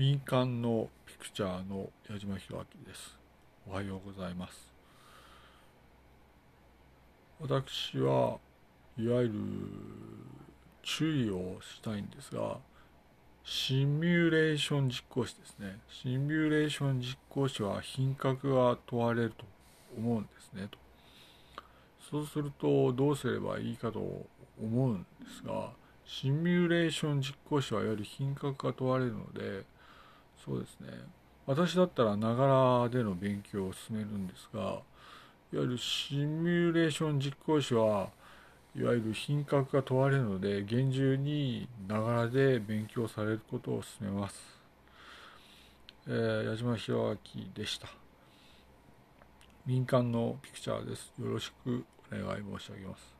民間のピクチャーの矢島弘明です。おはようございます。私はいわゆる注意をしたいんですが、シミュレーション実行士ですね。シミュレーション実行士は品格が問われると思うんですね。とそうするとどうすればいいかと思うんですが、シミュレーション実行士はいわゆる品格が問われるので、そうですね。私だったらながらでの勉強を進めるんですが、いわゆるシミュレーション実行士はいわゆる品格が問われるので、厳重にながらで勉強されることを進めます。えー、矢島弘明でした。民間のピクチャーです。よろしくお願い申し上げます。